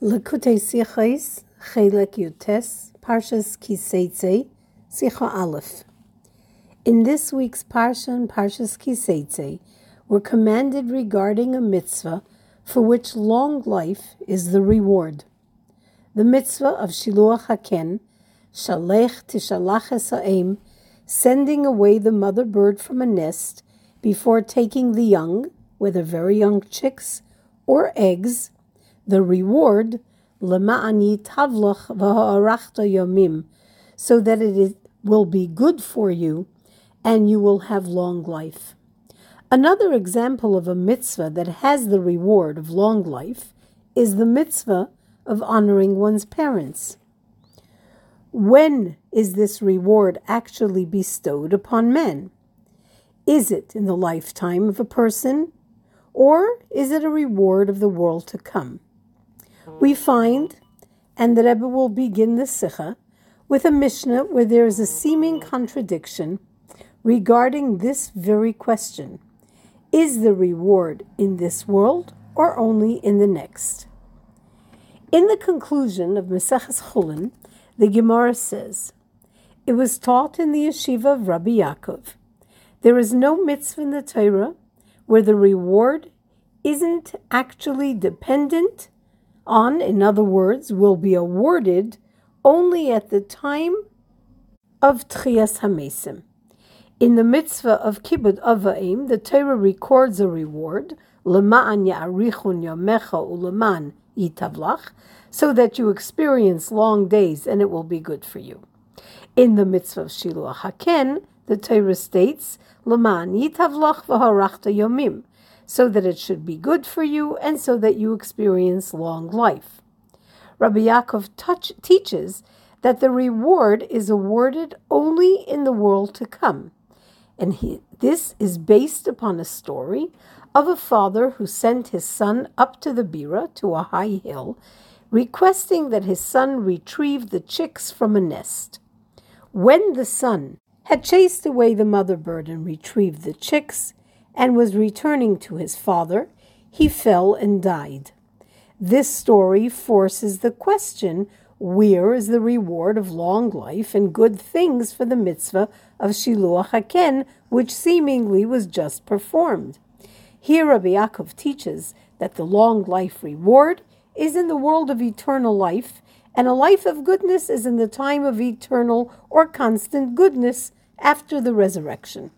Lekutei Sichais, Chelek Yutes, Parshas Kiseitze, Sicha Aleph. In this week's Parsha and Parshas Kiseitze, we're commanded regarding a mitzvah for which long life is the reward. The mitzvah of Shiluach Haken, Shalech Tishalach Esa'im, sending away the mother bird from a nest before taking the young, whether very young chicks or eggs, the reward lema'ani tavlach v'ha'arachta yomim, so that it is, will be good for you and you will have long life. Another example of a mitzvah that has the reward of long life is the mitzvah of honoring one's parents. When is this reward actually bestowed upon men? Is it in the lifetime of a person, or is it a reward of the world to come? We find, and the Rebbe will begin the Sikha with a Mishnah where there is a seeming contradiction regarding this very question Is the reward in this world or only in the next? In the conclusion of Maseches Chulin, the Gemara says, It was taught in the yeshiva of Rabbi Yaakov. There is no mitzvah in the Torah where the reward isn't actually dependent on, in other words, will be awarded only at the time of Tchias Hamesim. In the mitzvah of Kibbud Avaim, the Torah records a reward, Lema'an ya'arichun yamecha uleman yitavlach, so that you experience long days and it will be good for you. In the mitzvah of Shiluach Haken, the Torah states, Leman yitavlach v'harachta yomim, so that it should be good for you and so that you experience long life. Rabbi Yaakov touch, teaches that the reward is awarded only in the world to come. And he, this is based upon a story of a father who sent his son up to the Bira, to a high hill, requesting that his son retrieve the chicks from a nest. When the son had chased away the mother bird and retrieved the chicks, and was returning to his father, he fell and died. This story forces the question where is the reward of long life and good things for the mitzvah of Shiluach Haken, which seemingly was just performed? Here Rabbi Yaakov teaches that the long life reward is in the world of eternal life, and a life of goodness is in the time of eternal or constant goodness after the resurrection.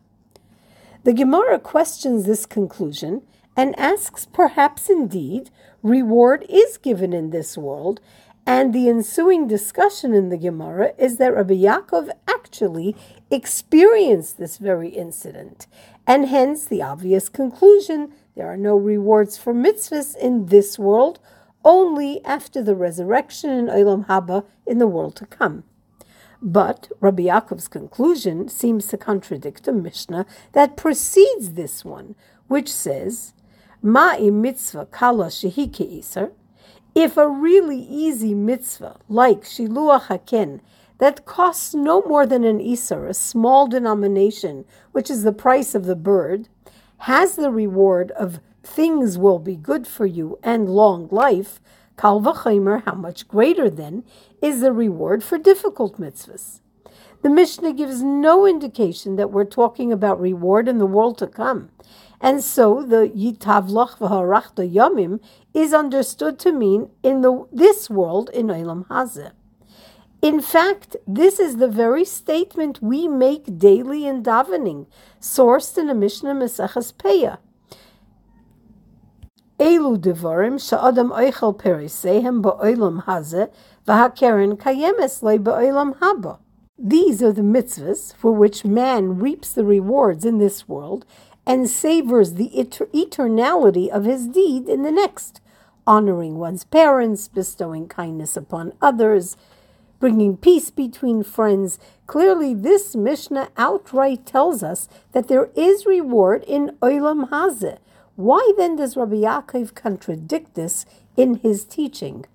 The Gemara questions this conclusion and asks perhaps indeed reward is given in this world, and the ensuing discussion in the Gemara is that Rabbi Yaakov actually experienced this very incident, and hence the obvious conclusion there are no rewards for mitzvahs in this world, only after the resurrection in Olam Haba in the world to come. But Rabbi Yaakov's conclusion seems to contradict a Mishnah that precedes this one, which says, Ma'i mitzvah kala shehi iser. If a really easy mitzvah, like Shiluach Haken, that costs no more than an Isar, a small denomination, which is the price of the bird, has the reward of things will be good for you and long life, Kal v'chaymer, how much greater then is the reward for difficult mitzvahs. The Mishnah gives no indication that we're talking about reward in the world to come. And so the yitavlach v'harachta yomim is understood to mean in the this world in Olam Hazeh. In fact, this is the very statement we make daily in davening, sourced in a Mishnah Maseches Peah. Elu devarim sha'adam oichel perisehem ba'olam v'hakeren kayemes ba'olam haba. These are the mitzvahs for which man reaps the rewards in this world and savors the eternality of his deed in the next, honoring one's parents, bestowing kindness upon others, bringing peace between friends. Clearly, this Mishnah outright tells us that there is reward in Olam Hazeh, why then does Rabbi Yaakov contradict this in his teaching?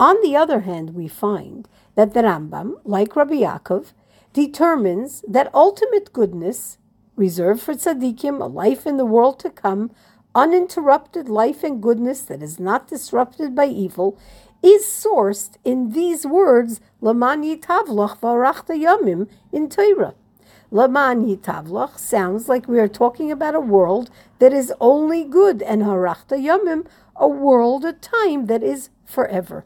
On the other hand, we find that the Rambam, like Rabbi Yaakov, determines that ultimate goodness, reserved for tzaddikim, a life in the world to come, uninterrupted life and goodness that is not disrupted by evil, is sourced in these words, Laman yitavlach varachta yamim in Torah. Laman yitavlach sounds like we are talking about a world that is only good, and harachta yamim, a world, a time that is forever.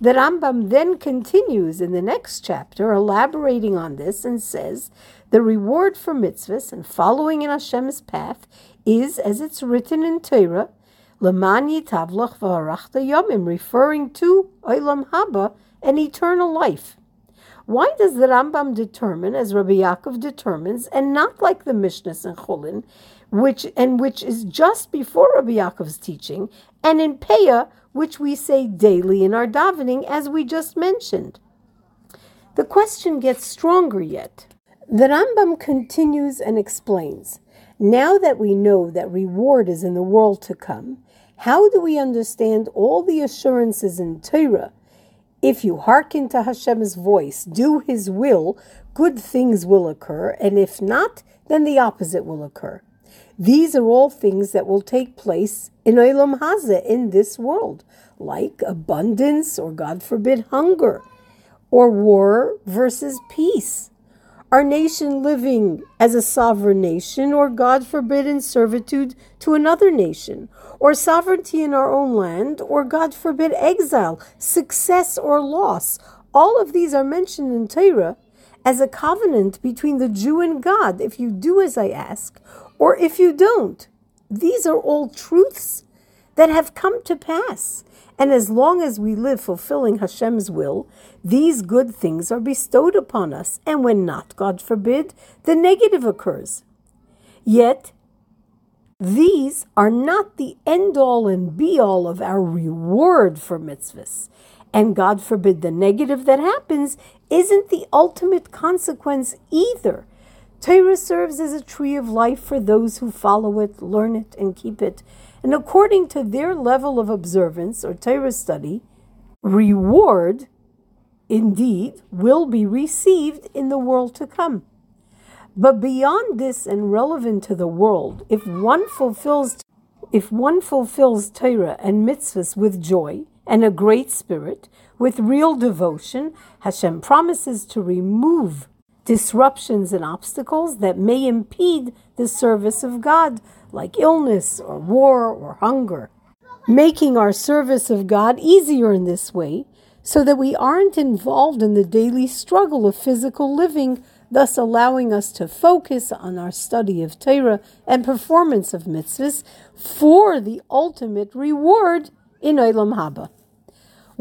The Rambam then continues in the next chapter, elaborating on this, and says the reward for mitzvahs and following in Hashem's path is, as it's written in Torah, Leman yitavlach v'harachta yomim, referring to Olam Haba, an eternal life. Why does the Rambam determine, as Rabbi Yaakov determines, and not like the Mishnah and Chulin, which and which is just before Rabbi Yaakov's teaching, and in Peah, which we say daily in our davening, as we just mentioned. The question gets stronger yet. The Rambam continues and explains Now that we know that reward is in the world to come, how do we understand all the assurances in Torah? If you hearken to Hashem's voice, do His will, good things will occur, and if not, then the opposite will occur. These are all things that will take place in Olam Hazeh, in this world, like abundance or, God forbid, hunger, or war versus peace. Our nation living as a sovereign nation, or, God forbid, in servitude to another nation, or sovereignty in our own land, or, God forbid, exile, success or loss. All of these are mentioned in Torah as a covenant between the Jew and God, if you do as I ask, or if you don't. These are all truths that have come to pass. And as long as we live fulfilling Hashem's will, these good things are bestowed upon us. And when not, God forbid, the negative occurs. Yet, these are not the end all and be all of our reward for mitzvahs. And God forbid the negative that happens isn't the ultimate consequence either. Torah serves as a tree of life for those who follow it, learn it, and keep it. And according to their level of observance or Torah study, reward indeed will be received in the world to come. But beyond this and relevant to the world, if one fulfills if one fulfills Torah and mitzvahs with joy and a great spirit, with real devotion, Hashem promises to remove disruptions and obstacles that may impede the service of God, like illness or war or hunger. Making our service of God easier in this way so that we aren't involved in the daily struggle of physical living, thus allowing us to focus on our study of Torah and performance of mitzvahs for the ultimate reward in Olam Haba.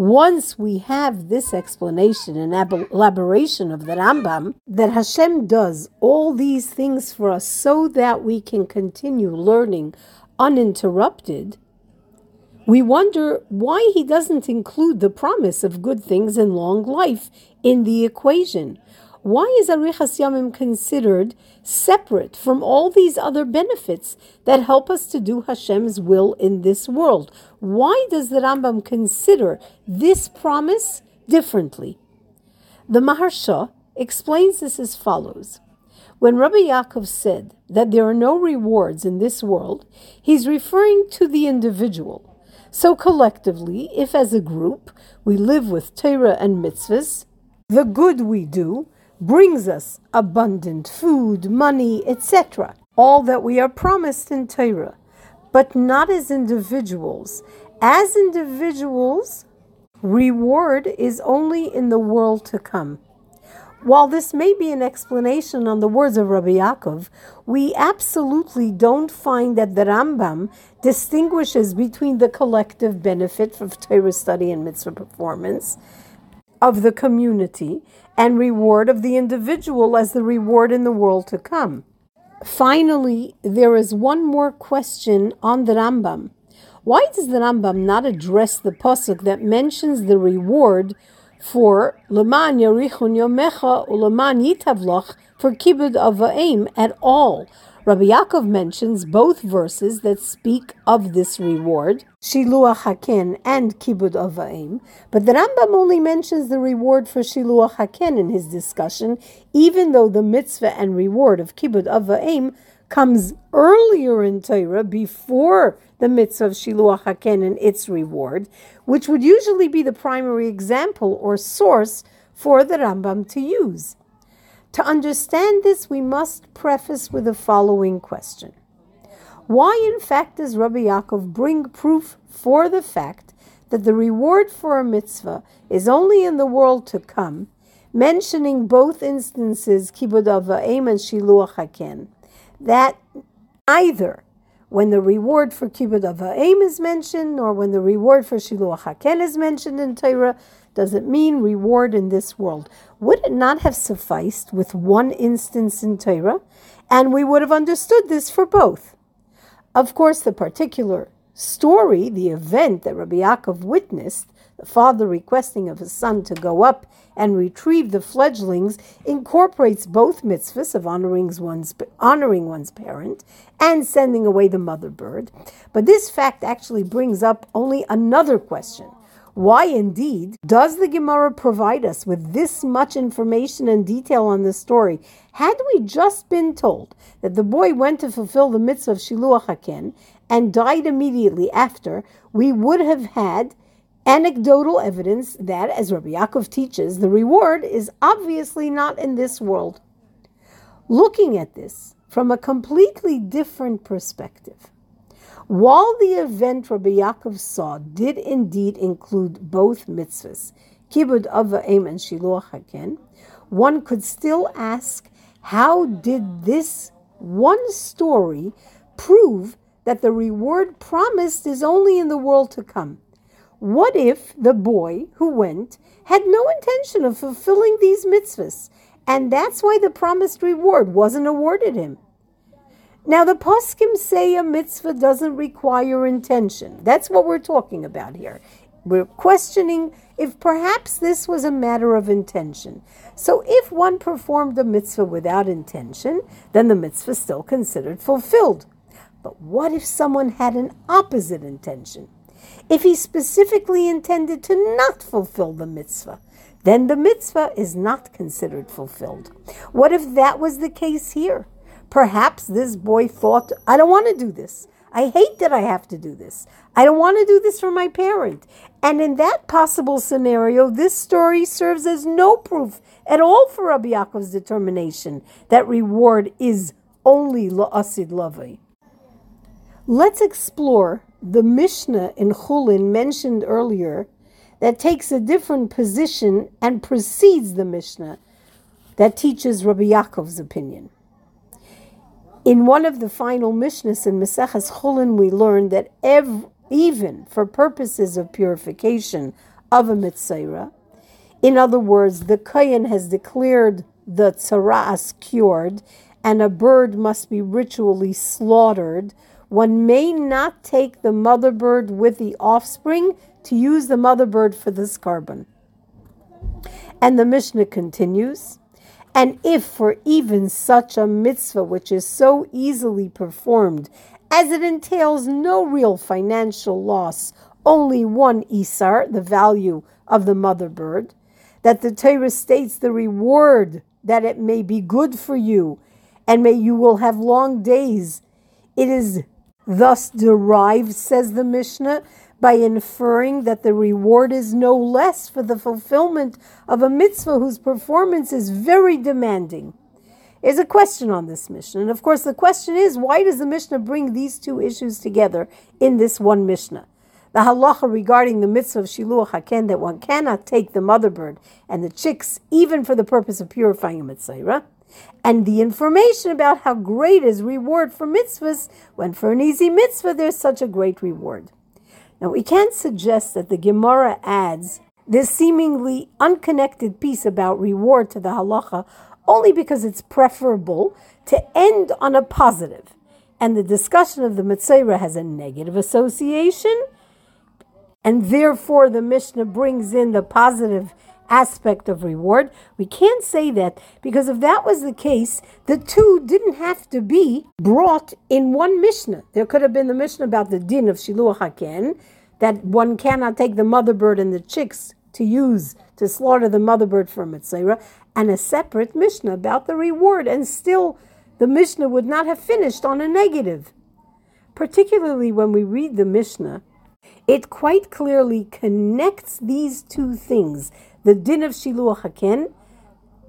Once we have this explanation and elaboration of the Rambam, that Hashem does all these things for us so that we can continue learning uninterrupted, we wonder why he doesn't include the promise of good things and long life in the equation. Why is Arichas Yamim considered separate from all these other benefits that help us to do Hashem's will in this world? Why does the Rambam consider this promise differently? The Maharsha explains this as follows. When Rabbi Yaakov said that there are no rewards in this world, he's referring to the individual. So collectively, if as a group we live with Torah and mitzvahs, the good we do brings us abundant food, money, etc. All that we are promised in Torah, but not as individuals. As individuals, reward is only in the world to come. While this may be an explanation on the words of Rabbi Yaakov, we absolutely don't find that the Rambam distinguishes between the collective benefit of Torah study and mitzvah performance of the community and reward of the individual as the reward in the world to come. Finally, there is one more question on the Rambam. Why does the Rambam not address the pasuk that mentions the reward for leman yarichun yomecha uleman yitavlach for kibud avaim at all? Rabbi Yaakov mentions both verses that speak of this reward, Shiluach Haken and Kibud Avaim, but the Rambam only mentions the reward for Shiluach Haken in his discussion, even though the mitzvah and reward of Kibud Avaim comes earlier in Torah before the mitzvah of Shiluach Haken and its reward, which would usually be the primary example or source for the Rambam to use. To understand this, we must preface with the following question. Why, in fact, does Rabbi Yaakov bring proof for the fact that the reward for a mitzvah is only in the world to come, mentioning both instances, Kibud Ava'im and Shiluach Haken, that either when the reward for Kibbud Ava'im is mentioned, or when the reward for Shiluach Haken is mentioned in Torah, does it mean reward in this world? Would it not have sufficed with one instance in Torah? And we would have understood this for both. Of course, the particular story, the event that Rabbi Yaakov witnessed, the father requesting of his son to go up and retrieve the fledglings, incorporates both mitzvahs of honoring one's, honoring one's parent and sending away the mother bird. But this fact actually brings up only another question. Why indeed does the Gemara provide us with this much information and detail on the story? Had we just been told that the boy went to fulfill the mitzvah of Shiluach Haken and died immediately after, we would have had anecdotal evidence that, as Rabbi Yaakov teaches, the reward is obviously not in this world. Looking at this from a completely different perspective, while the event Rabbi Yaakov saw did indeed include both mitzvahs, Kibud Ava'im and Shiluach Haken, one could still ask, how did this one story prove that the reward promised is only in the world to come? What if the boy who went had no intention of fulfilling these mitzvahs, and that's why the promised reward wasn't awarded him? Now, the poskim say a mitzvah doesn't require intention. That's what we're talking about here. We're questioning if perhaps this was a matter of intention. So, if one performed a mitzvah without intention, then the mitzvah is still considered fulfilled. But what if someone had an opposite intention? If he specifically intended to not fulfill the mitzvah, then the mitzvah is not considered fulfilled. What if that was the case here? Perhaps this boy thought, I don't want to do this. I hate that I have to do this. I don't want to do this for my parent. And in that possible scenario, this story serves as no proof at all for Rabbi Yaakov's determination that reward is only la'asid lavai. Let's explore the Mishnah in Chulin mentioned earlier that takes a different position and precedes the Mishnah that teaches Rabbi Yaakov's opinion. In one of the final Mishnahs in Maseches Chulin, we learn that ev- even for purposes of purification of a mitzvah, in other words, the Kayan has declared the tzaras cured, and a bird must be ritually slaughtered. One may not take the mother bird with the offspring to use the mother bird for this korban. And the Mishnah continues. And if for even such a mitzvah, which is so easily performed, as it entails no real financial loss, only one isar, the value of the mother bird, that the Torah states the reward that it may be good for you, and may you will have long days. It is thus derived, says the Mishnah, by inferring that the reward is no less for the fulfillment of a mitzvah whose performance is very demanding. Is a question on this Mishnah. And of course, the question is why does the Mishnah bring these two issues together in this one Mishnah? The halacha regarding the mitzvah of Shiluach Haken that one cannot take the mother bird and the chicks even for the purpose of purifying a mitzvah, and the information about how great is reward for mitzvahs when for an easy mitzvah there's such a great reward. Now, we can't suggest that the Gemara adds this seemingly unconnected piece about reward to the halacha only because it's preferable to end on a positive, and the discussion of the Mitzvah has a negative association, and therefore the Mishnah brings in the positive aspect of reward. We can't say that because if that was the case, the two didn't have to be brought in one Mishnah. There could have been the Mishnah about the din of Shiluach Haken, that one cannot take the mother bird and the chicks to use to slaughter the mother bird for mitzvah, and a separate Mishnah about the reward, and still the Mishnah would not have finished on a negative. Particularly when we read the Mishnah, it quite clearly connects these two things the din of Shiluach Haken,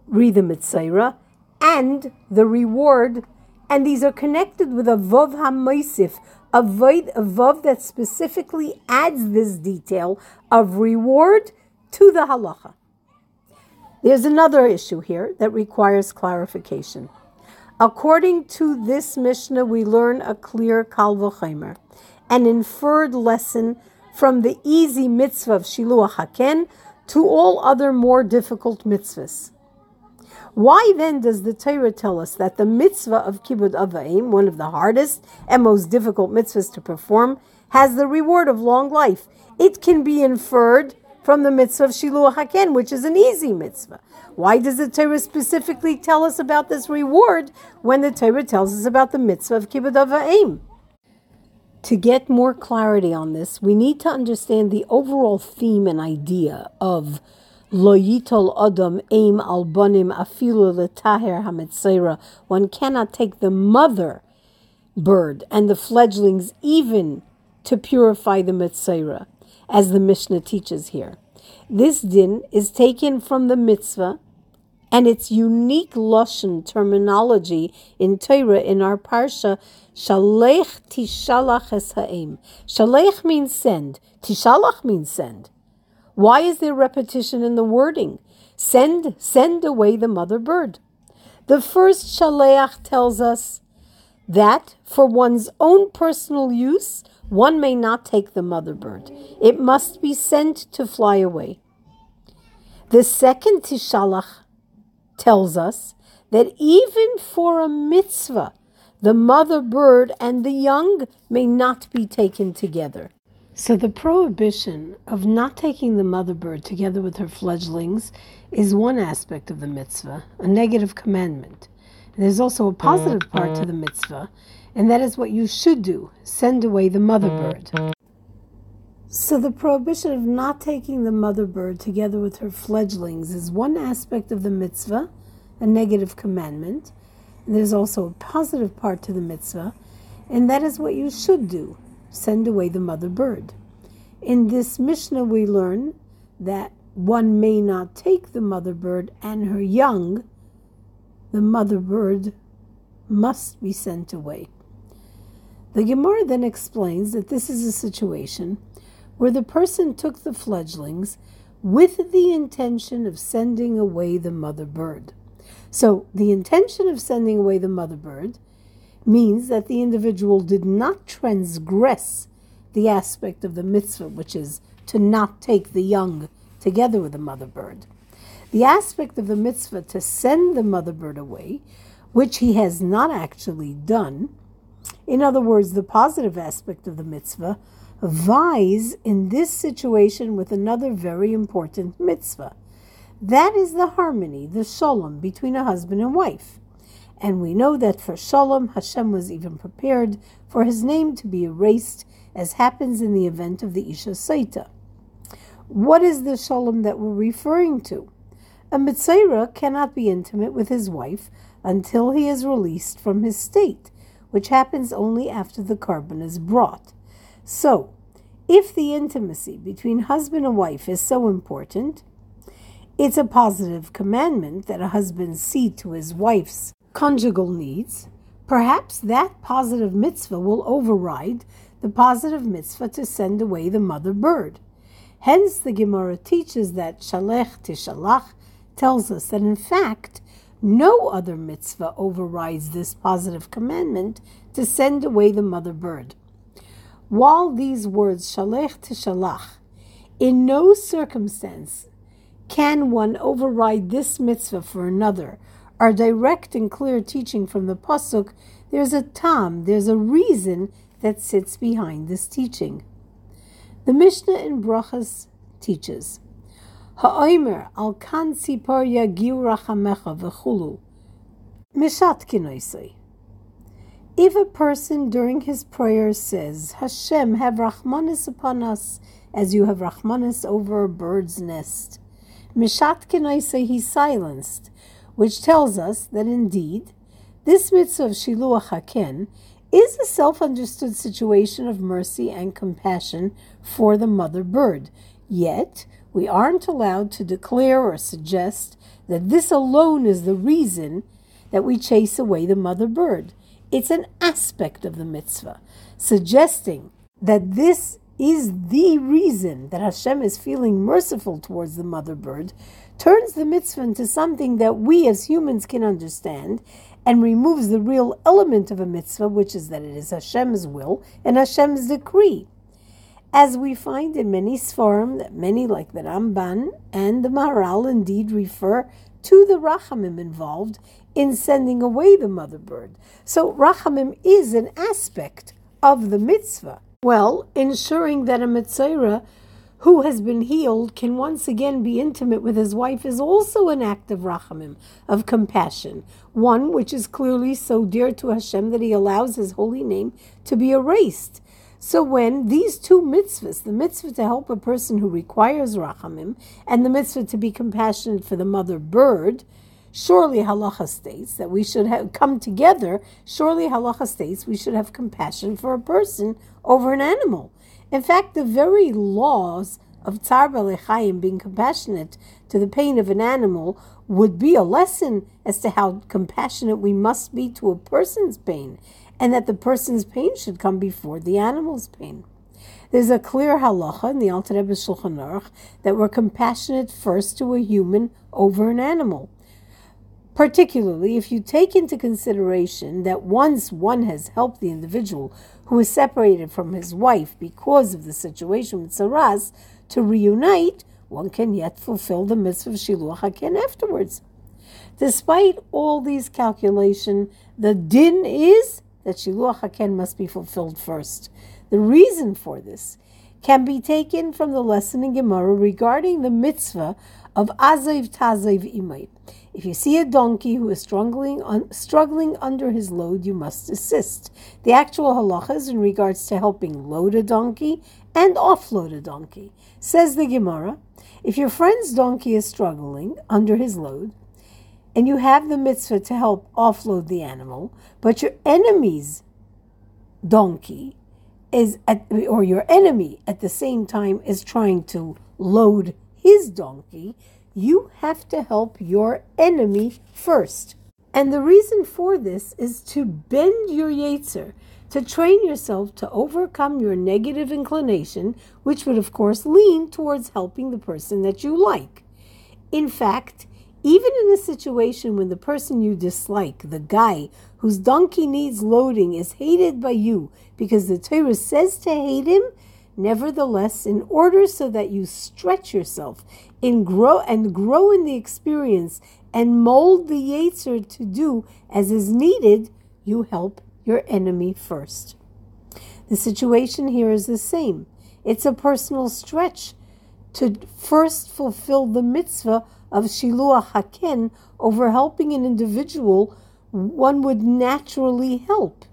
read the Mitzayra, and the reward, and these are connected with a Vov HaMoisif, a Vov that specifically adds this detail of reward to the halacha. There's another issue here that requires clarification. According to this Mishnah, we learn a clear Kal V'chaimer, an inferred lesson from the easy mitzvah of Shiluach Haken to all other more difficult mitzvahs. Why then does the Torah tell us that the mitzvah of Kibbud Avaim, one of the hardest and most difficult mitzvahs to perform, has the reward of long life? It can be inferred from the mitzvah of Shiluach Haken, which is an easy mitzvah. Why does the Torah specifically tell us about this reward when the Torah tells us about the mitzvah of Kibbud Avaim? To get more clarity on this, we need to understand the overall theme and idea of Lo yitol adam aim al bonim afilu letaher hamitzera. One cannot take the mother bird and the fledglings even to purify the mitzera, as the Mishnah teaches here. This din is taken from the mitzvah and its unique Lashon terminology in Torah in our Parsha, Shalech Tishalach Es Ha'im. Shalech means send, Tishalach means send. Why is there repetition in the wording? Send, send away the mother bird. The first Shaleach tells us that for one's own personal use, one may not take the mother bird. It must be sent to fly away. The second Tishalach tells us that even for a mitzvah, the mother bird and the young may not be taken together. So, the prohibition of not taking the mother bird together with her fledglings is one aspect of the mitzvah, a negative commandment. And there's also a positive part to mm-hmm. the mitzvah, and that is what you should do send away the mother bird. So, the prohibition of not taking the mother bird together with her fledglings is one aspect of the mitzvah, a negative commandment. And there's also a positive part to the mitzvah, and that is what you should do send away the mother bird. In this Mishnah, we learn that one may not take the mother bird and her young, the mother bird must be sent away. The Gemara then explains that this is a situation where the person took the fledglings with the intention of sending away the mother bird. So, the intention of sending away the mother bird means that the individual did not transgress the aspect of the mitzvah, which is to not take the young together with the mother bird. The aspect of the mitzvah to send the mother bird away, which he has not actually done, in other words, the positive aspect of the mitzvah, vies in this situation with another very important mitzvah. That is the harmony, the shalom between a husband and wife. And we know that for shalom, Hashem was even prepared for his name to be erased, as happens in the event of the Isha Saita. What is the shalom that we're referring to? A mitzayra cannot be intimate with his wife until he is released from his state, which happens only after the korban is brought. So, if the intimacy between husband and wife is so important, it's a positive commandment that a husband see to his wife's conjugal needs. Perhaps that positive mitzvah will override the positive mitzvah to send away the mother bird. Hence, the Gemara teaches that Shalech Tishalach tells us that in fact, no other mitzvah overrides this positive commandment to send away the mother bird. While these words, Shalech Tishalach, in no circumstance can one override this mitzvah for another, our direct and clear teaching from the Pasuk, there's a tam, there's a reason that sits behind this teaching. The Mishnah in Brachas teaches, Ha'omer al kan sipar yagiu rachamecha v'chulu, mishat kinoisei. If a person during his prayer says, Hashem, have Rahmanis upon us, as you have Rahmanis over a bird's nest, Mishat Kenaisa, he silenced, which tells us that indeed This mitzvah of Shiluach Haken is a self understood situation of mercy and compassion for the mother bird. Yet, we aren't allowed to declare or suggest that this alone is the reason that we chase away the mother bird. It's an aspect of the mitzvah, suggesting that this is the reason that Hashem is feeling merciful towards the mother bird, turns the mitzvah into something that we as humans can understand and removes the real element of a mitzvah, which is that it is Hashem's will and Hashem's decree. As we find in many Sfarim, that many like the Ramban and the Maharal indeed refer to the Rachamim involved in sending away the mother bird. So Rachamim is an aspect of the mitzvah. Well, ensuring that a mitzvah who has been healed can once again be intimate with his wife is also an act of rachamim, of compassion, one which is clearly so dear to Hashem that he allows his holy name to be erased. So when these two mitzvahs, the mitzvah to help a person who requires rachamim, and the mitzvah to be compassionate for the mother bird, surely halacha states that we should have come together. Surely halacha states we should have compassion for a person over an animal. In fact, the very laws of Tzar Balechayim being compassionate to the pain of an animal would be a lesson as to how compassionate we must be to a person's pain, and that the person's pain should come before the animal's pain. There's a clear halacha in the Alter Rebbe Shulchan Aruch that we're compassionate first to a human over an animal. Particularly if you take into consideration that once one has helped the individual who is separated from his wife because of the situation with tzaras to reunite, one can yet fulfill the mitzvah of Shiluach HaKen afterwards. Despite all these calculations, the din is that Shiluach HaKen must be fulfilled first. The reason for this can be taken from the lesson in Gemara regarding the mitzvah of Azav Tazav Imay. If you see a donkey who is struggling, un, struggling under his load, you must assist. The actual halachas in regards to helping load a donkey and offload a donkey. Says the Gemara, if your friend's donkey is struggling under his load, and you have the mitzvah to help offload the animal, but your enemy's donkey is at, or your enemy at the same time is trying to load his donkey, you have to help your enemy first. And the reason for this is to bend your Yetzer, to train yourself to overcome your negative inclination, which would, of course, lean towards helping the person that you like. In fact, even in a situation when the person you dislike, the guy whose donkey needs loading, is hated by you because the Torah says to hate him, nevertheless, in order so that you stretch yourself in grow and grow in the experience and mold the Yetzer to do as is needed, you help your enemy first. The situation here is the same. It's a personal stretch to first fulfill the mitzvah of Shiluach Haken over helping an individual one would naturally help.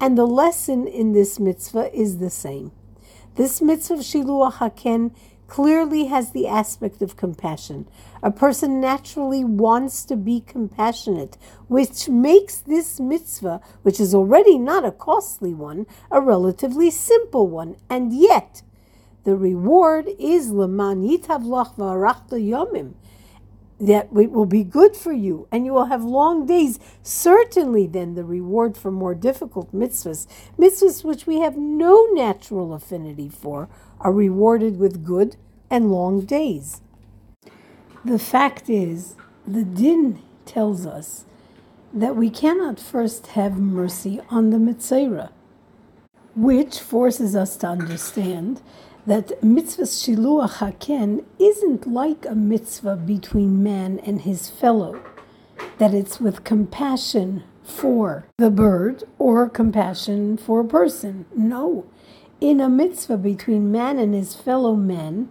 And the lesson in this mitzvah is the same. This mitzvah of Shiluach Haken clearly has the aspect of compassion. A person naturally wants to be compassionate, which makes this mitzvah, which is already not a costly one, a relatively simple one. And yet, the reward is leman yitavlach v'arachta yomim that it will be good for you and you will have long days. Certainly, then, the reward for more difficult mitzvahs, mitzvahs which we have no natural affinity for, are rewarded with good and long days. The fact is, the din tells us that we cannot first have mercy on the mitzvah, which forces us to understand that mitzvah shiluach haken isn't like a mitzvah between man and his fellow, that it's with compassion for the bird or compassion for a person. No. In a mitzvah between man and his fellow men,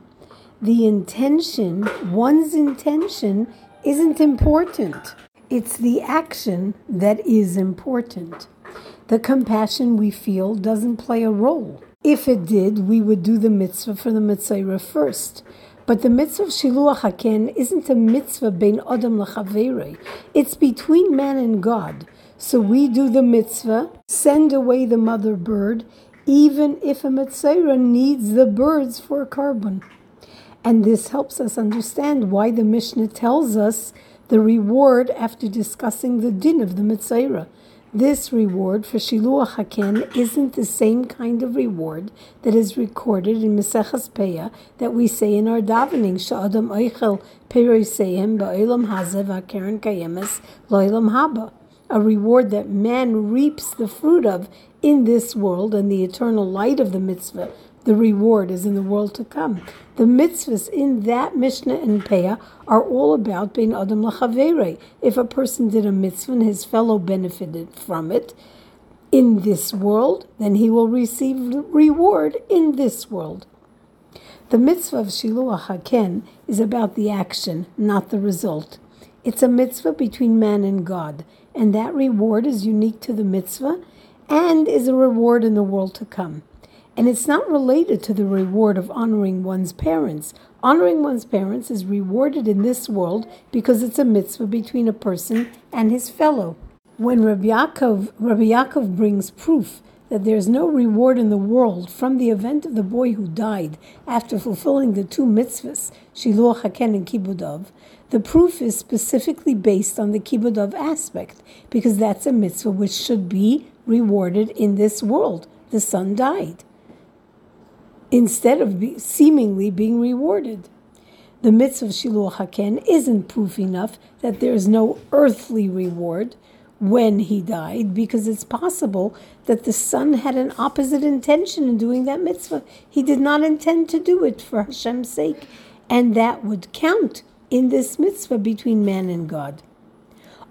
the intention, one's intention, isn't important. It's the action that is important. The compassion we feel doesn't play a role. If it did, we would do the mitzvah for the mitzvah first. But the mitzvah of Shiluach Haken isn't a mitzvah bein Adam lachavere. It's between man and God. So we do the mitzvah, send away the mother bird, even if a mitzvah needs the birds for korban. And this helps us understand why the Mishnah tells us the reward after discussing the din of the mitzvah. This reward for Shiluach Haken isn't the same kind of reward that is recorded in Maseches Peah that we say in our davening, Sha'adam Eichel Peroiseim Ba'ilam Hazev HaKeren Kayemes Lo'ilam Haba, a reward that man reaps the fruit of in this world and the eternal light of the mitzvah the reward is in the world to come. The mitzvahs in that Mishnah and Peah are all about being Adam Lachavere. If a person did a mitzvah and his fellow benefited from it in this world, then he will receive reward in this world. The mitzvah of Shiluach Haken is about the action, not the result. It's a mitzvah between man and God, and that reward is unique to the mitzvah and is a reward in the world to come. And it's not related to the reward of honoring one's parents. Honoring one's parents is rewarded in this world because it's a mitzvah between a person and his fellow. When Rabbi Yaakov, Rabbi Yaakov brings proof that there is no reward in the world from the event of the boy who died after fulfilling the two mitzvahs, Shiluach Haken and Kibudov, the proof is specifically based on the Kibudov aspect, because that's a mitzvah which should be rewarded in this world. The son died instead of be, seemingly being rewarded. The mitzvah of Shiluach Haken isn't proof enough that there is no earthly reward when he died, because it's possible that the son had an opposite intention in doing that mitzvah. He did not intend to do it for Hashem's sake, and that would count in this mitzvah between man and God.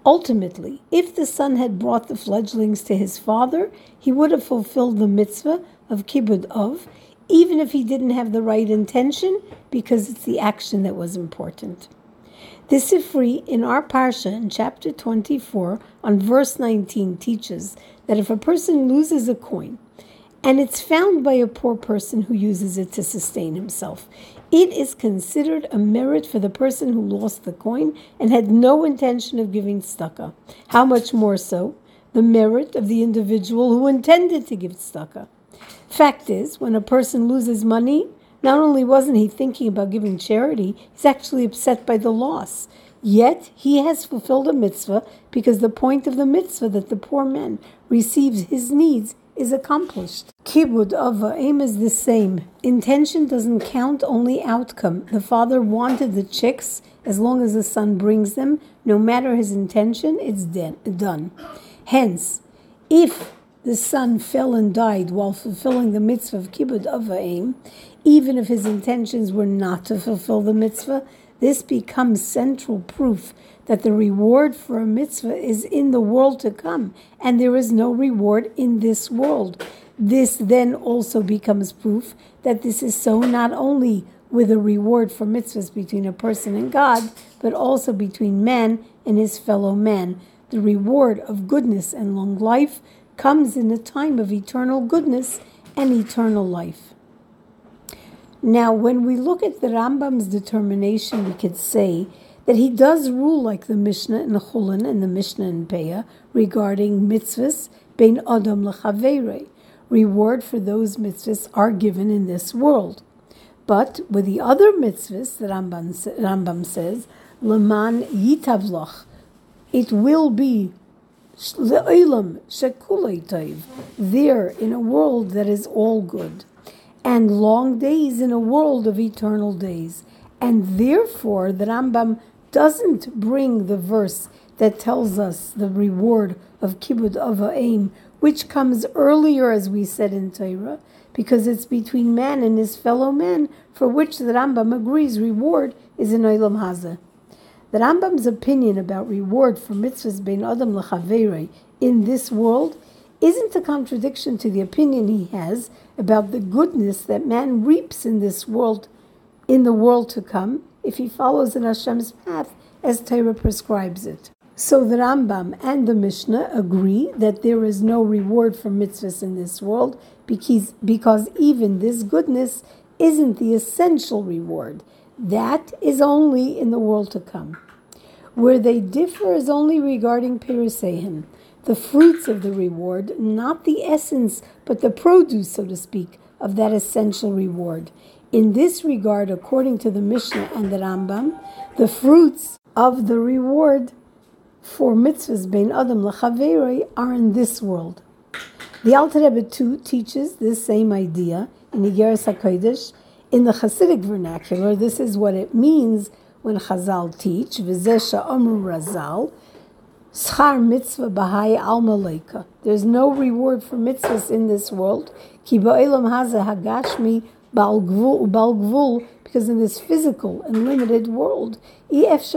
Ultimately, if the son had brought the fledglings to his father, he would have fulfilled the mitzvah of kibbud of, even if he didn't have the right intention, because it's the action that was important. The Sifri in our Parsha in chapter 24 on verse 19 teaches that if a person loses a coin and it's found by a poor person who uses it to sustain himself, it is considered a merit for the person who lost the coin and had no intention of giving tzedakah. How much more so? The merit of the individual who intended to give tzedakah. Fact is, when a person loses money, not only wasn't he thinking about giving charity, he's actually upset by the loss. Yet he has fulfilled a mitzvah because the point of the mitzvah that the poor man receives his needs is accomplished. Kibud of aim is the same. Intention doesn't count, only outcome. The father wanted the chicks as long as the son brings them, no matter his intention, it's done. Hence, if the son fell and died while fulfilling the mitzvah of kibbud avaim, even if his intentions were not to fulfill the mitzvah, this becomes central proof that the reward for a mitzvah is in the world to come, and there is no reward in this world. This then also becomes proof that this is so not only with a reward for mitzvahs between a person and God, but also between man and his fellow man. The reward of goodness and long life comes in a time of eternal goodness and eternal life. Now, when we look at the Rambam's determination, we could say that he does rule like the Mishnah in the Chulin and the Mishnah in Peah regarding mitzvahs, bein adam lechavere. Reward for those mitzvahs are given in this world. But with the other mitzvahs, the Rambam, Rambam says, leman yitavloch, it will be there in a world that is all good, and long days in a world of eternal days. And therefore, the Rambam doesn't bring the verse that tells us the reward of kibbud ava'im, which comes earlier, as we said in Torah, because it's between man and his fellow man, for which the Rambam agrees reward is in Olam Hazeh. The Rambam's opinion about reward for mitzvahs bein adam lechavere in this world isn't a contradiction to the opinion he has about the goodness that man reaps in this world, in the world to come, if he follows in Hashem's path as Torah prescribes it. So the Rambam and the Mishnah agree that there is no reward for mitzvahs in this world because, because even this goodness isn't the essential reward. That is only in the world to come. Where they differ is only regarding Piruseim. the fruits of the reward, not the essence, but the produce, so to speak, of that essential reward. In this regard, according to the Mishnah and the Rambam, the fruits of the reward for mitzvahs bein adam lechaveri are in this world. The Alter Rebbe too teaches this same idea in Igeres Hakodesh. In the Hasidic vernacular, this is what it means when Chazal teach, V'zesha Amru Razal, Schar mitzvah b'hai al. There's no reward for mitzvahs in this world. Ki hazeh hagashmi bal because in this physical and limited world, it's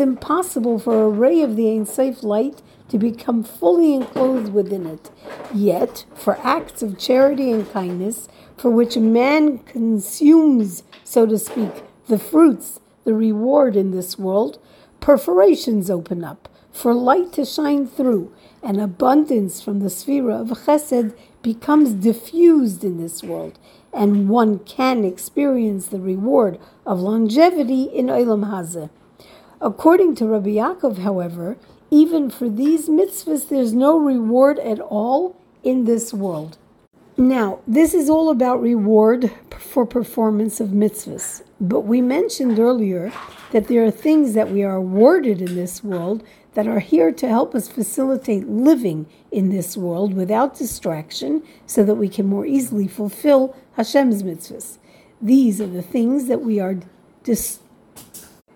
impossible for a ray of the Ein Sof light to become fully enclosed within it. Yet, for acts of charity and kindness, for which a man consumes, so to speak, the fruits the reward in this world, perforations open up for light to shine through, and abundance from the sphere of chesed becomes diffused in this world, and one can experience the reward of longevity in Olam Hazeh. According to Rabbi Yaakov, however, even for these mitzvahs, there's no reward at all in this world. Now, this is all about reward for performance of mitzvahs. But we mentioned earlier that there are things that we are awarded in this world that are here to help us facilitate living in this world without distraction so that we can more easily fulfill Hashem's mitzvahs. These are the things that we are dis-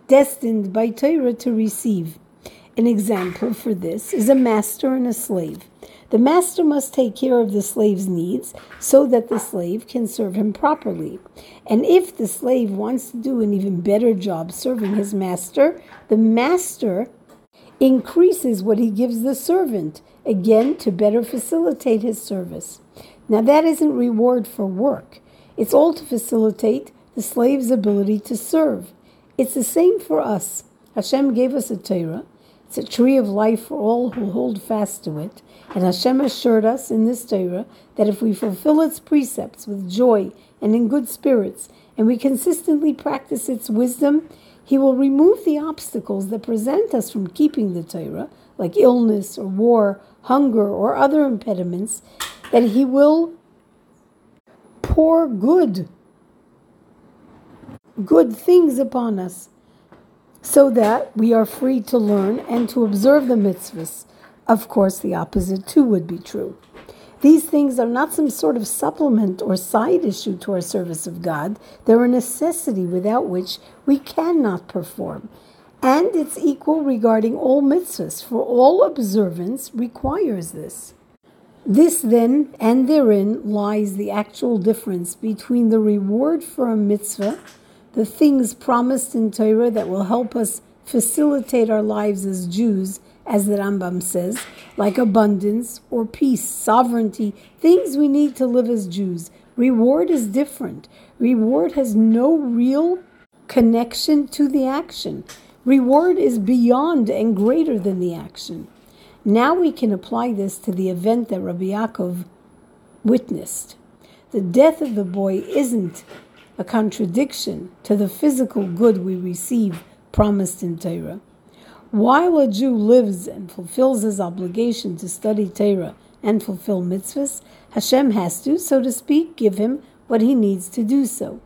destined by Torah to receive. An example for this is a master and a slave. The master must take care of the slave's needs so that the slave can serve him properly. And if the slave wants to do an even better job serving his master, the master increases what he gives the servant, again to better facilitate his service. Now, that isn't reward for work, it's all to facilitate the slave's ability to serve. It's the same for us. Hashem gave us a Torah. It's a tree of life for all who hold fast to it. And Hashem assured us in this Torah that if we fulfill its precepts with joy and in good spirits, and we consistently practice its wisdom, He will remove the obstacles that present us from keeping the Torah, like illness or war, hunger, or other impediments, that He will pour good, good things upon us, so that we are free to learn and to observe the mitzvahs of course, the opposite too would be true. These things are not some sort of supplement or side issue to our service of God. They're a necessity without which we cannot perform. And it's equal regarding all mitzvahs, for all observance requires this. This then and therein lies the actual difference between the reward for a mitzvah, the things promised in Torah that will help us facilitate our lives as Jews, as the Rambam says, like abundance or peace, sovereignty, things we need to live as Jews. Reward is different. Reward has no real connection to the action. Reward is beyond and greater than the action. Now we can apply this to the event that Rabbi Yaakov witnessed. The death of the boy isn't a contradiction to the physical good we receive promised in Torah. While a Jew lives and fulfills his obligation to study Torah and fulfill mitzvahs, Hashem has to, so to speak, give him what he needs to do so.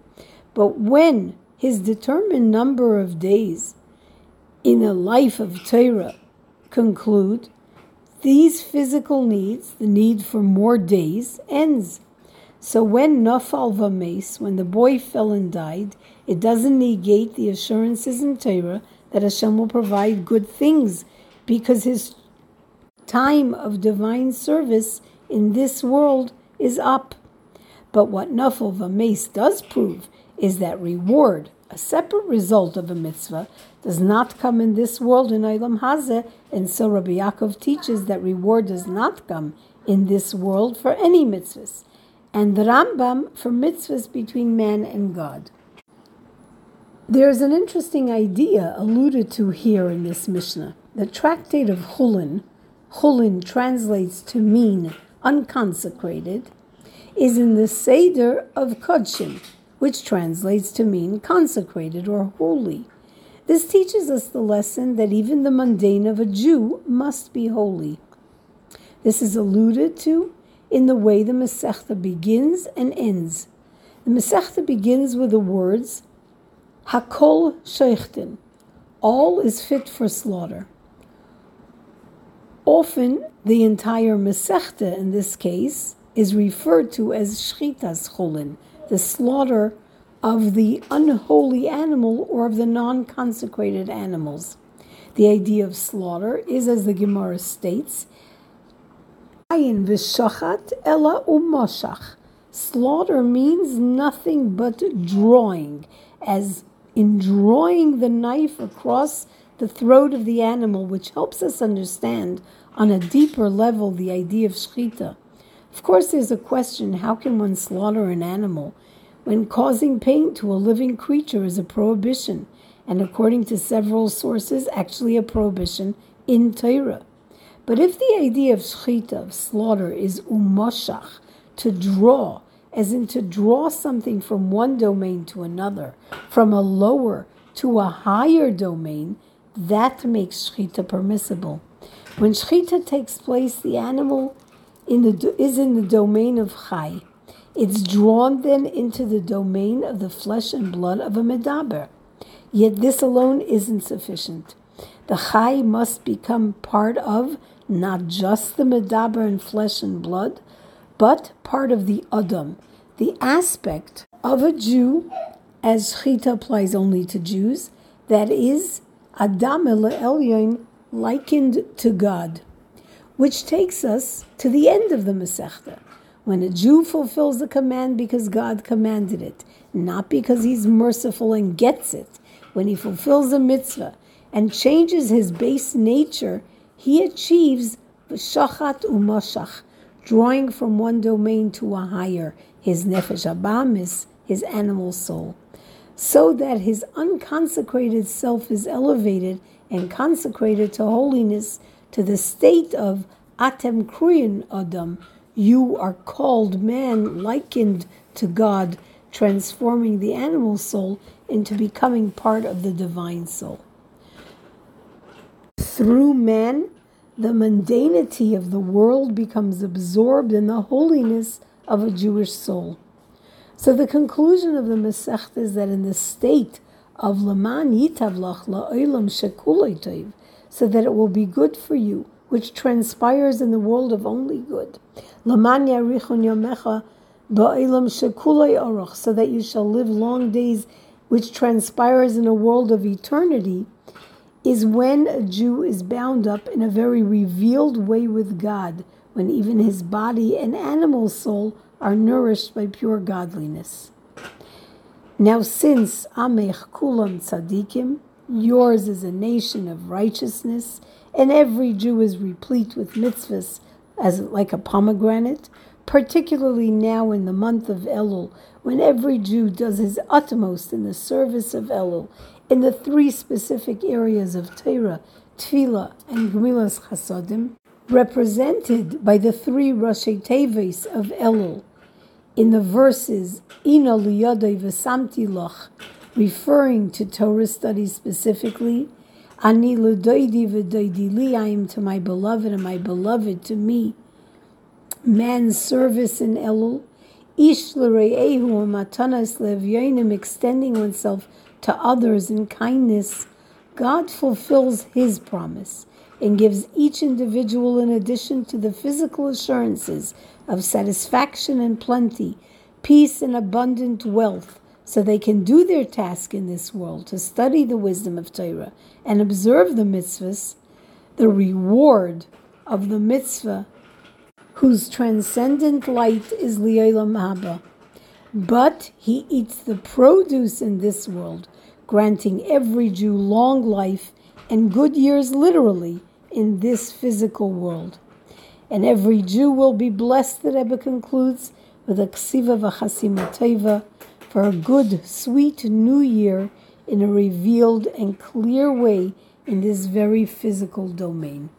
But when his determined number of days in a life of Torah conclude, these physical needs, the need for more days, ends. So when Nafal Vames, when the boy fell and died, it doesn't negate the assurances in Torah that Hashem will provide good things because his time of divine service in this world is up. But what Nafal Vames does prove is that reward, a separate result of a mitzvah, does not come in this world in Olam Hazeh, and so Rabbi Yaakov teaches that reward does not come in this world for any mitzvahs, and the Rambam for mitzvahs between man and God. There's an interesting idea alluded to here in this Mishnah. The tractate of Chulin, Chulin translates to mean unconsecrated, is in the Seder of Kodshim, which translates to mean consecrated or holy. This teaches us the lesson that even the mundane of a Jew must be holy. This is alluded to in the way the Masechta begins and ends. The Masechta begins with the words, Hakol Sheichten, all is fit for slaughter. Often, the entire Masechta in this case is referred to as Shchitas Cholin, the slaughter of the unholy animal or of the non consecrated animals. The idea of slaughter is, as the Gemara states, Ayin v'shachat ella umoshach. Slaughter means nothing but drawing, as in drawing the knife across the throat of the animal, which helps us understand on a deeper level the idea of shchita. Of course, there's a question how can one slaughter an animal when causing pain to a living creature is a prohibition, and according to several sources, actually a prohibition in Torah. But if the idea of shchita, of slaughter, is umoshach, to draw, as in to draw something from one domain to another, from a lower to a higher domain, that makes shchita permissible. When shchita takes place, the animal in the, is in the domain of chai. It's drawn then into the domain of the flesh and blood of a medaber. Yet this alone isn't sufficient. The chai must become part of not just the medaber and flesh and blood, but part of the adam, the aspect of a Jew, as Chita applies only to Jews, that is Adam Elyon, likened to God, which takes us to the end of the Masechta, when a Jew fulfills the command because God commanded it, not because he's merciful and gets it. When he fulfills a mitzvah and changes his base nature he achieves shachat umashach, drawing from one domain to a higher, his nefesh abamis, his animal soul, so that his unconsecrated self is elevated and consecrated to holiness to the state of atem kruyin adam. You are called man, likened to God, transforming the animal soul into becoming part of the divine soul through man, the mundanity of the world becomes absorbed in the holiness of a Jewish soul. So the conclusion of the Masech is that in the state of Laman Yitavlach La'olam Shekulaytoiv, so that it will be good for you, which transpires in the world of only good. Laman Yarichon Yamecha Ba'olam Shekulay Oroch, so that you shall live long days, which transpires in a world of eternity is when a Jew is bound up in a very revealed way with God, when even his body and animal soul are nourished by pure godliness. Now, since Amech Kulam Tzadikim, yours is a nation of righteousness, and every Jew is replete with mitzvahs as like a pomegranate, particularly now in the month of Elul, when every Jew does his utmost in the service of Elul in the three specific areas of Torah, Tefillah, and Gemilas Chasodim, represented by the three Rashei Teivos of Elul. In the verses Ina liyadei v'samti loch, referring to Torah study specifically, Ani l'doidi v'doidi li, I am to my beloved and my beloved to me. Man's service in Elul, Ish l're'ehu matanas levyoinim, extending oneself to others in kindness, God fulfills His promise and gives each individual, in addition to the physical assurances of satisfaction and plenty, peace and abundant wealth, so they can do their task in this world to study the wisdom of Torah and observe the mitzvahs, the reward of the mitzvah, whose transcendent light is Li'olam Haba. But he eats the produce in this world granting every Jew long life and good years literally in this physical world. And every Jew will be blessed, the Rebbe concludes, with a ksiva v'chasimateva for a good, sweet new year in a revealed and clear way in this very physical domain.